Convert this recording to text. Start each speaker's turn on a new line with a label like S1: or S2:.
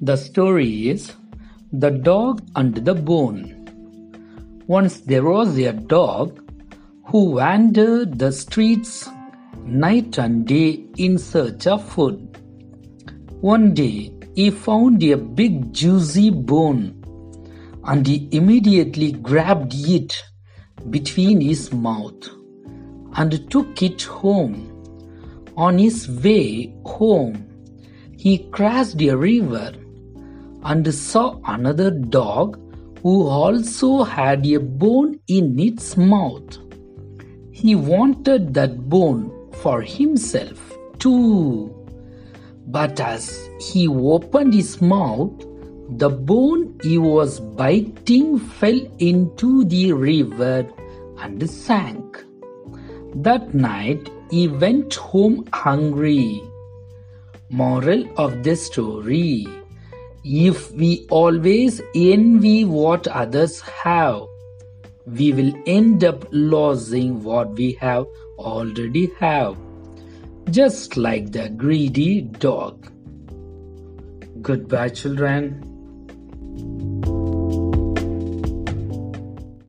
S1: The story is The Dog and the Bone. Once there was a dog who wandered the streets night and day in search of food. One day he found a big juicy bone and he immediately grabbed it between his mouth and took it home. On his way home, he crossed a river and saw another dog who also had a bone in its mouth. He wanted that bone for himself too. But as he opened his mouth, the bone he was biting fell into the river and sank. That night he went home hungry. Moral of this story If we always envy what others have, we will end up losing what we have already have, just like the greedy dog. Goodbye, children.